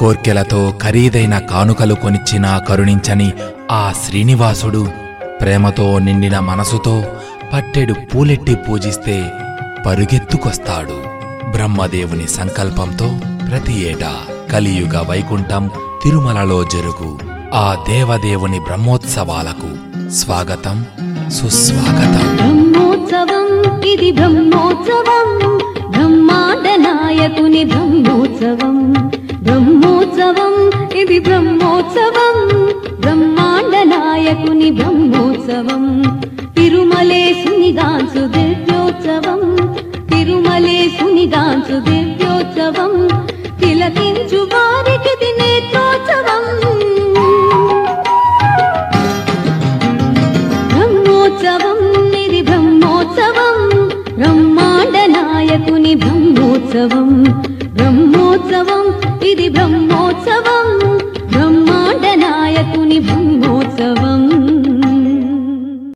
కోర్కెలతో ఖరీదైన కానుకలు కొనిచ్చినా కరుణించని ఆ శ్రీనివాసుడు ప్రేమతో నిండిన మనసుతో పట్టెడు పూలెట్టి పూజిస్తే పరుగెత్తుకొస్తాడు. బ్రహ్మదేవుని సంకల్పంతో ప్రతి ఏటా కలియుగ వైకుంఠం తిరుమలలో జరుగు. ఆ దేవదేవుని బ్రహ్మోత్సవాలకు స్వాగతం సుస్వాగతం. బ్రహ్మోత్సవం ఇది బ్రహ్మోత్సవం. బ్రహ్మాండ నాయకుని బ్రహ్మోత్సవం. నేటి బ్రహ్మోత్సవం బ్రహ్మాండ నాయకుని బ్రహ్మోత్సవం. తిరుమలే తిరుమలేశునిగాంచు దివ్యోత్సవం తిరుమలే తిరుమలేశునిగాంచు దివ్యోత్సవం. తిలకించు వారికి దినేత్రోత్సవం బ్రహ్మోత్సవం ఇది బ్రహ్మోత్సవం. బ్రహ్మాండ నాయకుని బ్రహ్మోత్సవం. బ్రహ్మోత్సవం ఇది బ్రహ్మోత్సవం.